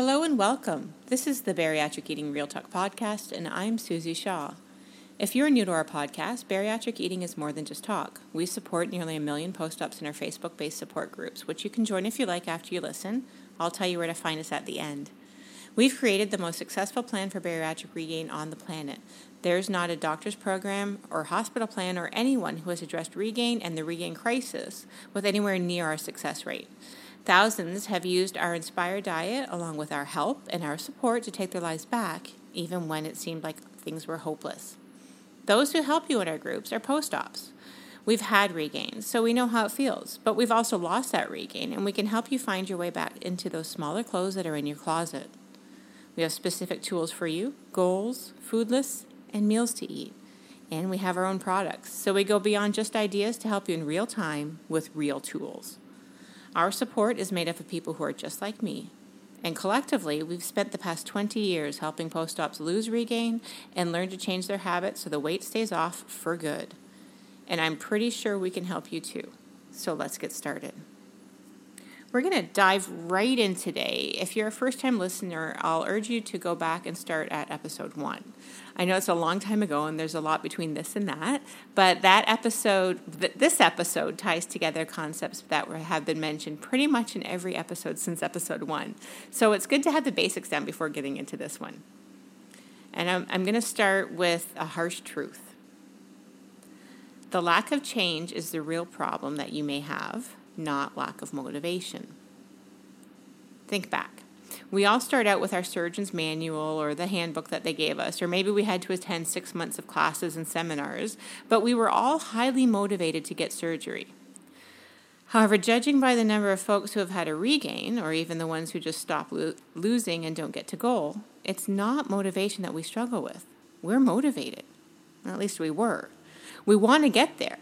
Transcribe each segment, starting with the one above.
Hello and welcome. This is the Bariatric Eating Real Talk podcast, and I'm Susie Shaw. If you're new to our podcast, bariatric eating is more than just talk. We support nearly a million post ops in our Facebook based support groups, which you can join if you like after you listen. I'll tell you where to find us at the end. We've created the most successful plan for bariatric regain on the planet. There's not a doctor's program or hospital plan or anyone who has addressed regain and the regain crisis with anywhere near our success rate. Thousands have used our Inspire diet along with our help and our support to take their lives back, even when it seemed like things were hopeless. Those who help you in our groups are post ops. We've had regains, so we know how it feels, but we've also lost that regain, and we can help you find your way back into those smaller clothes that are in your closet. We have specific tools for you goals, food lists, and meals to eat. And we have our own products, so we go beyond just ideas to help you in real time with real tools. Our support is made up of people who are just like me. And collectively, we've spent the past 20 years helping post ops lose regain and learn to change their habits so the weight stays off for good. And I'm pretty sure we can help you too. So let's get started. We're going to dive right in today. If you're a first time listener, I'll urge you to go back and start at episode one. I know it's a long time ago and there's a lot between this and that, but that episode, this episode ties together concepts that have been mentioned pretty much in every episode since episode one. So it's good to have the basics down before getting into this one. And I'm, I'm going to start with a harsh truth. The lack of change is the real problem that you may have not lack of motivation. Think back. We all start out with our surgeon's manual or the handbook that they gave us, or maybe we had to attend six months of classes and seminars, but we were all highly motivated to get surgery. However, judging by the number of folks who have had a regain, or even the ones who just stop lo- losing and don't get to goal, it's not motivation that we struggle with. We're motivated. Or at least we were. We want to get there.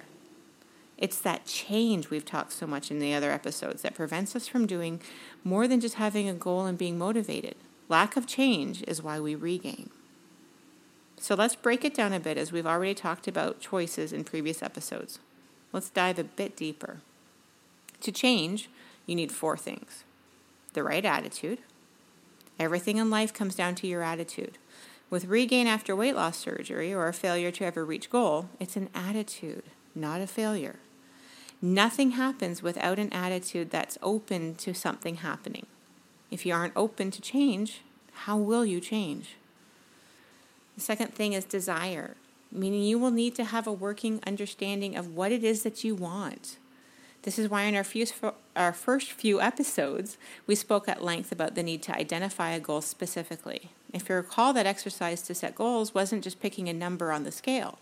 It's that change we've talked so much in the other episodes that prevents us from doing more than just having a goal and being motivated. Lack of change is why we regain. So let's break it down a bit as we've already talked about choices in previous episodes. Let's dive a bit deeper. To change, you need four things the right attitude. Everything in life comes down to your attitude. With regain after weight loss surgery or a failure to ever reach goal, it's an attitude, not a failure. Nothing happens without an attitude that's open to something happening. If you aren't open to change, how will you change? The second thing is desire, meaning you will need to have a working understanding of what it is that you want. This is why in our, few, our first few episodes, we spoke at length about the need to identify a goal specifically. If you recall, that exercise to set goals wasn't just picking a number on the scale,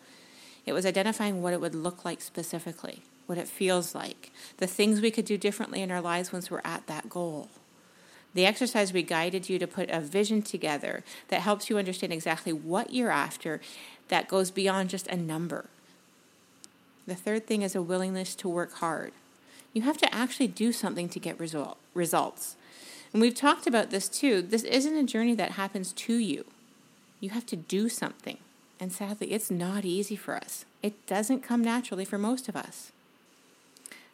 it was identifying what it would look like specifically what it feels like, the things we could do differently in our lives once we're at that goal. The exercise we guided you to put a vision together that helps you understand exactly what you're after that goes beyond just a number. The third thing is a willingness to work hard. You have to actually do something to get result, results. And we've talked about this too. This isn't a journey that happens to you. You have to do something. And sadly, it's not easy for us. It doesn't come naturally for most of us.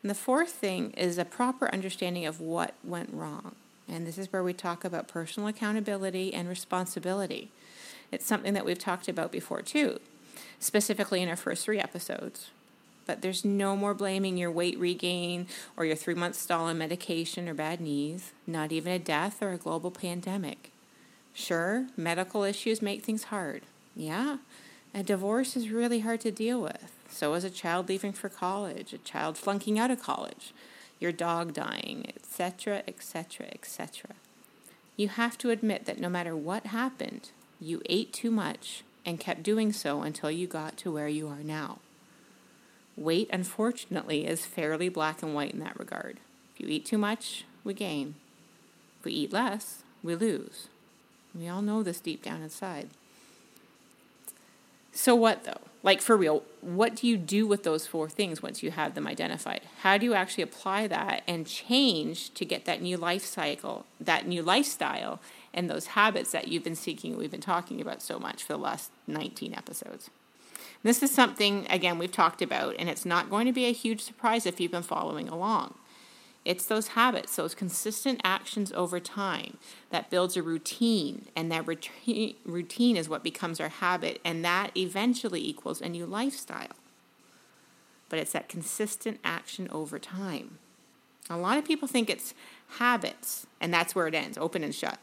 And the fourth thing is a proper understanding of what went wrong. And this is where we talk about personal accountability and responsibility. It's something that we've talked about before too, specifically in our first three episodes. But there's no more blaming your weight regain or your three month stall on medication or bad knees, not even a death or a global pandemic. Sure, medical issues make things hard. Yeah, a divorce is really hard to deal with. So is a child leaving for college, a child flunking out of college, your dog dying, etc., etc., etc. You have to admit that no matter what happened, you ate too much and kept doing so until you got to where you are now. Weight, unfortunately, is fairly black and white in that regard. If you eat too much, we gain. If we eat less, we lose. We all know this deep down inside. So, what though? Like, for real, what do you do with those four things once you have them identified? How do you actually apply that and change to get that new life cycle, that new lifestyle, and those habits that you've been seeking, we've been talking about so much for the last 19 episodes? This is something, again, we've talked about, and it's not going to be a huge surprise if you've been following along. It's those habits, those consistent actions over time that builds a routine, and that routine is what becomes our habit, and that eventually equals a new lifestyle. But it's that consistent action over time. A lot of people think it's habits, and that's where it ends, open and shut.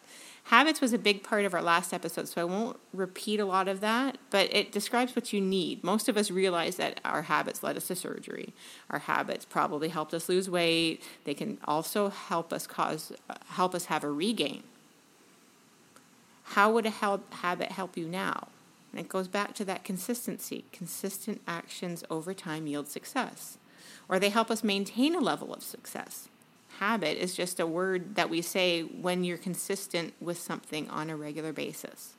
Habits was a big part of our last episode, so I won't repeat a lot of that, but it describes what you need. Most of us realize that our habits led us to surgery. Our habits probably helped us lose weight. They can also help us cause help us have a regain. How would a help, habit help you now? And it goes back to that consistency. Consistent actions over time yield success. Or they help us maintain a level of success habit is just a word that we say when you're consistent with something on a regular basis.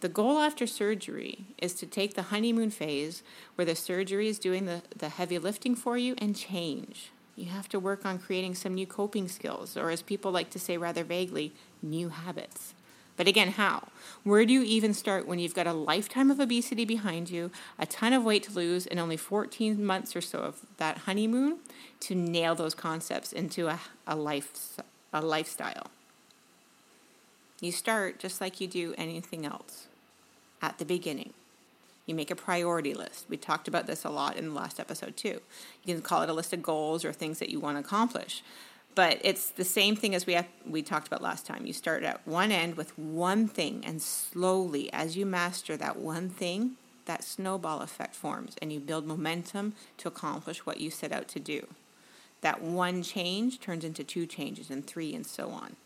The goal after surgery is to take the honeymoon phase where the surgery is doing the, the heavy lifting for you and change. You have to work on creating some new coping skills, or as people like to say rather vaguely, new habits. But again, how? Where do you even start when you've got a lifetime of obesity behind you, a ton of weight to lose, and only 14 months or so of that honeymoon to nail those concepts into a, a, life, a lifestyle? You start just like you do anything else at the beginning. You make a priority list. We talked about this a lot in the last episode, too. You can call it a list of goals or things that you want to accomplish but it's the same thing as we have, we talked about last time. You start at one end with one thing, and slowly, as you master that one thing, that snowball effect forms, and you build momentum to accomplish what you set out to do. That one change turns into two changes, and three, and so on.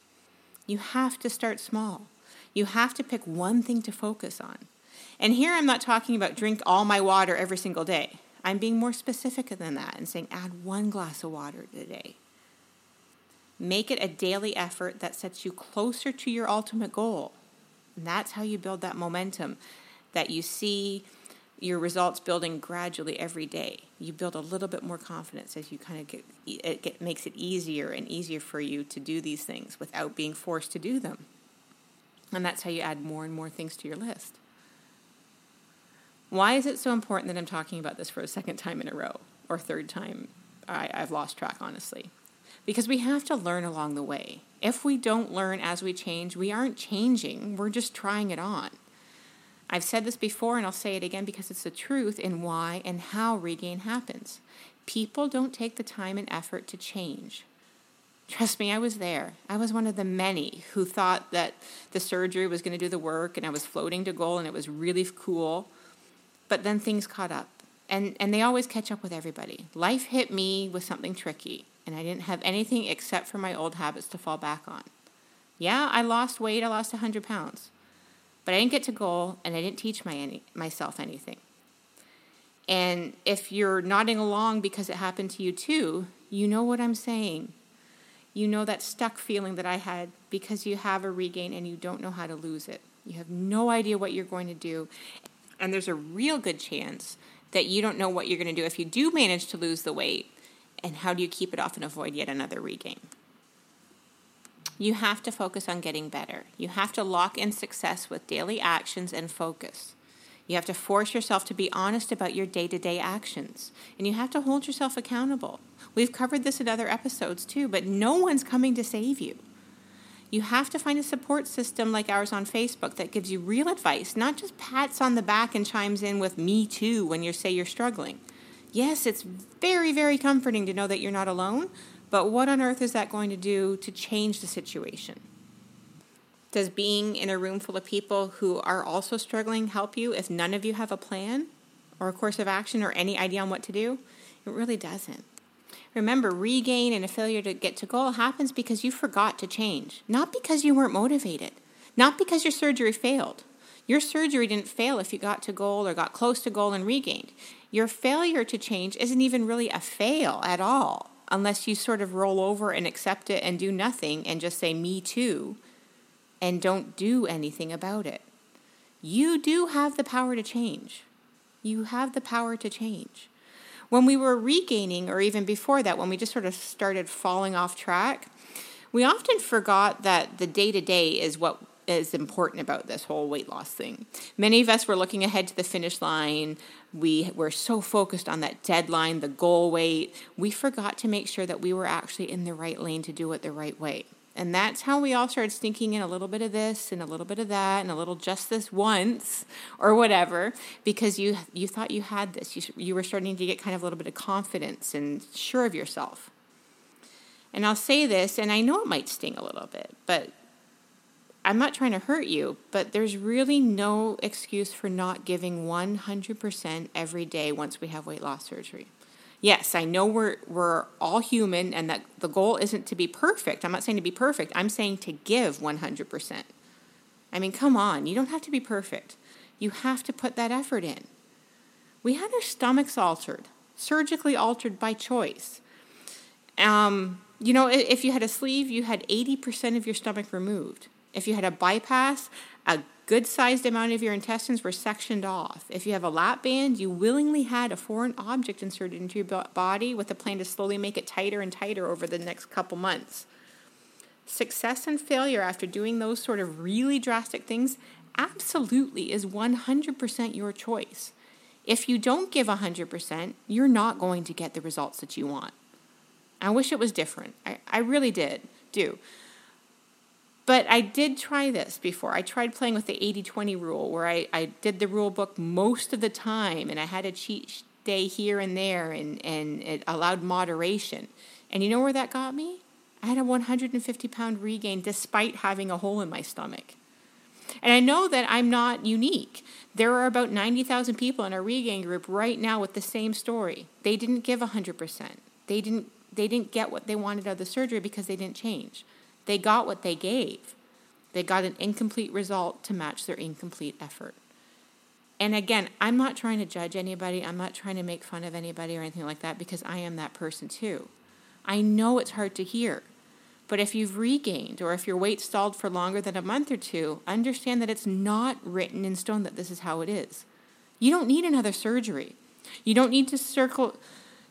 You have to start small. You have to pick one thing to focus on. And here I'm not talking about drink all my water every single day. I'm being more specific than that and saying add one glass of water a day Make it a daily effort that sets you closer to your ultimate goal. And that's how you build that momentum that you see your results building gradually every day. You build a little bit more confidence as you kind of get it get, makes it easier and easier for you to do these things without being forced to do them. And that's how you add more and more things to your list. Why is it so important that I'm talking about this for a second time in a row or third time? I, I've lost track, honestly because we have to learn along the way. If we don't learn as we change, we aren't changing, we're just trying it on. I've said this before and I'll say it again because it's the truth in why and how regain happens. People don't take the time and effort to change. Trust me, I was there. I was one of the many who thought that the surgery was going to do the work and I was floating to goal and it was really cool. But then things caught up. And, and they always catch up with everybody. Life hit me with something tricky and I didn't have anything except for my old habits to fall back on. Yeah, I lost weight, I lost 100 pounds, but I didn't get to goal and I didn't teach my any, myself anything. And if you're nodding along because it happened to you too, you know what I'm saying. You know that stuck feeling that I had because you have a regain and you don't know how to lose it. You have no idea what you're going to do. And there's a real good chance that you don't know what you're going to do if you do manage to lose the weight and how do you keep it off and avoid yet another regain? You have to focus on getting better. You have to lock in success with daily actions and focus. You have to force yourself to be honest about your day to day actions. And you have to hold yourself accountable. We've covered this in other episodes too, but no one's coming to save you. You have to find a support system like ours on Facebook that gives you real advice, not just pats on the back and chimes in with me too when you say you're struggling yes, it's very, very comforting to know that you're not alone, but what on earth is that going to do to change the situation? Does being in a room full of people who are also struggling help you if none of you have a plan or a course of action or any idea on what to do? It really doesn't. Remember, regain and a failure to get to goal happens because you forgot to change, not because you weren't motivated, not because your surgery failed. Your surgery didn't fail if you got to goal or got close to goal and regained. Your failure to change isn't even really a fail at all, unless you sort of roll over and accept it and do nothing and just say, me too, and don't do anything about it. You do have the power to change. You have the power to change. When we were regaining, or even before that, when we just sort of started falling off track, we often forgot that the day to day is what is important about this whole weight loss thing. Many of us were looking ahead to the finish line. We were so focused on that deadline, the goal weight, we forgot to make sure that we were actually in the right lane to do it the right way. And that's how we all started sneaking in a little bit of this and a little bit of that and a little just this once or whatever because you you thought you had this. You you were starting to get kind of a little bit of confidence and sure of yourself. And I'll say this and I know it might sting a little bit, but I'm not trying to hurt you, but there's really no excuse for not giving 100% every day once we have weight loss surgery. Yes, I know we're we're all human and that the goal isn't to be perfect. I'm not saying to be perfect. I'm saying to give 100%. I mean, come on, you don't have to be perfect. You have to put that effort in. We had our stomachs altered, surgically altered by choice. Um, you know, if you had a sleeve, you had 80% of your stomach removed. If you had a bypass, a good sized amount of your intestines were sectioned off. If you have a lap band, you willingly had a foreign object inserted into your body with a plan to slowly make it tighter and tighter over the next couple months. Success and failure after doing those sort of really drastic things absolutely is 100% your choice. If you don't give 100%, you're not going to get the results that you want. I wish it was different. I, I really did, do. But I did try this before. I tried playing with the 80 20 rule where I, I did the rule book most of the time and I had a cheat day here and there and, and it allowed moderation. And you know where that got me? I had a 150 pound regain despite having a hole in my stomach. And I know that I'm not unique. There are about 90,000 people in our regain group right now with the same story. They didn't give 100%. They didn't, they didn't get what they wanted out of the surgery because they didn't change. They got what they gave. They got an incomplete result to match their incomplete effort. And again, I'm not trying to judge anybody. I'm not trying to make fun of anybody or anything like that because I am that person too. I know it's hard to hear. But if you've regained or if your weight stalled for longer than a month or two, understand that it's not written in stone that this is how it is. You don't need another surgery. You don't need to circle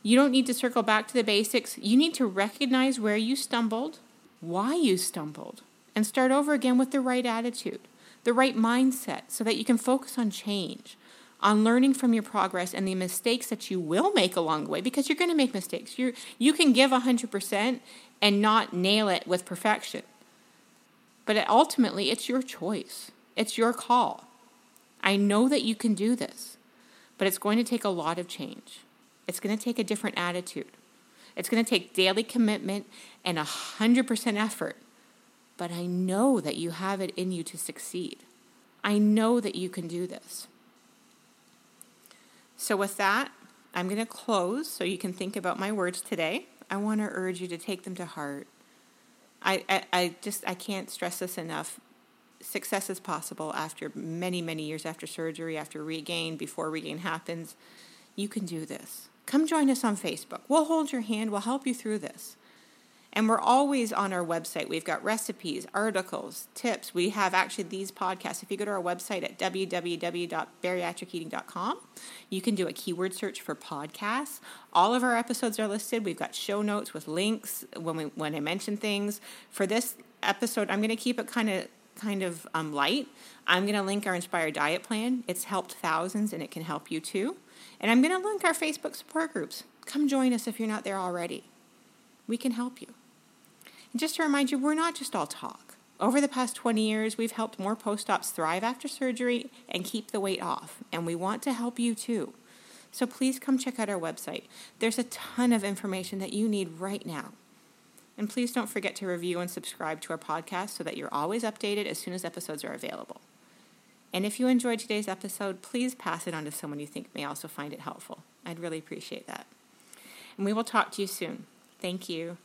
you don't need to circle back to the basics. You need to recognize where you stumbled, why you stumbled, and start over again with the right attitude, the right mindset, so that you can focus on change, on learning from your progress and the mistakes that you will make along the way, because you're going to make mistakes. you you can give 100% and not nail it with perfection. But ultimately, it's your choice, it's your call. I know that you can do this, but it's going to take a lot of change. It's going to take a different attitude. It's going to take daily commitment and 100% effort. But I know that you have it in you to succeed. I know that you can do this. So, with that, I'm going to close so you can think about my words today. I want to urge you to take them to heart. I, I, I just I can't stress this enough. Success is possible after many, many years after surgery, after regain, before regain happens. You can do this. Come join us on Facebook. We'll hold your hand, we'll help you through this. And we're always on our website. We've got recipes, articles, tips. We have actually these podcasts. If you go to our website at www.bariatriceating.com, you can do a keyword search for podcasts. All of our episodes are listed. We've got show notes with links when we when I mention things. For this episode, I'm going to keep it kind of kind of um, light. I'm going to link our Inspired Diet Plan. It's helped thousands and it can help you too. And I'm going to link our Facebook support groups. Come join us if you're not there already. We can help you. And just to remind you, we're not just all talk. Over the past 20 years, we've helped more post ops thrive after surgery and keep the weight off, and we want to help you too. So please come check out our website. There's a ton of information that you need right now. And please don't forget to review and subscribe to our podcast so that you're always updated as soon as episodes are available. And if you enjoyed today's episode, please pass it on to someone you think may also find it helpful. I'd really appreciate that. And we will talk to you soon. Thank you.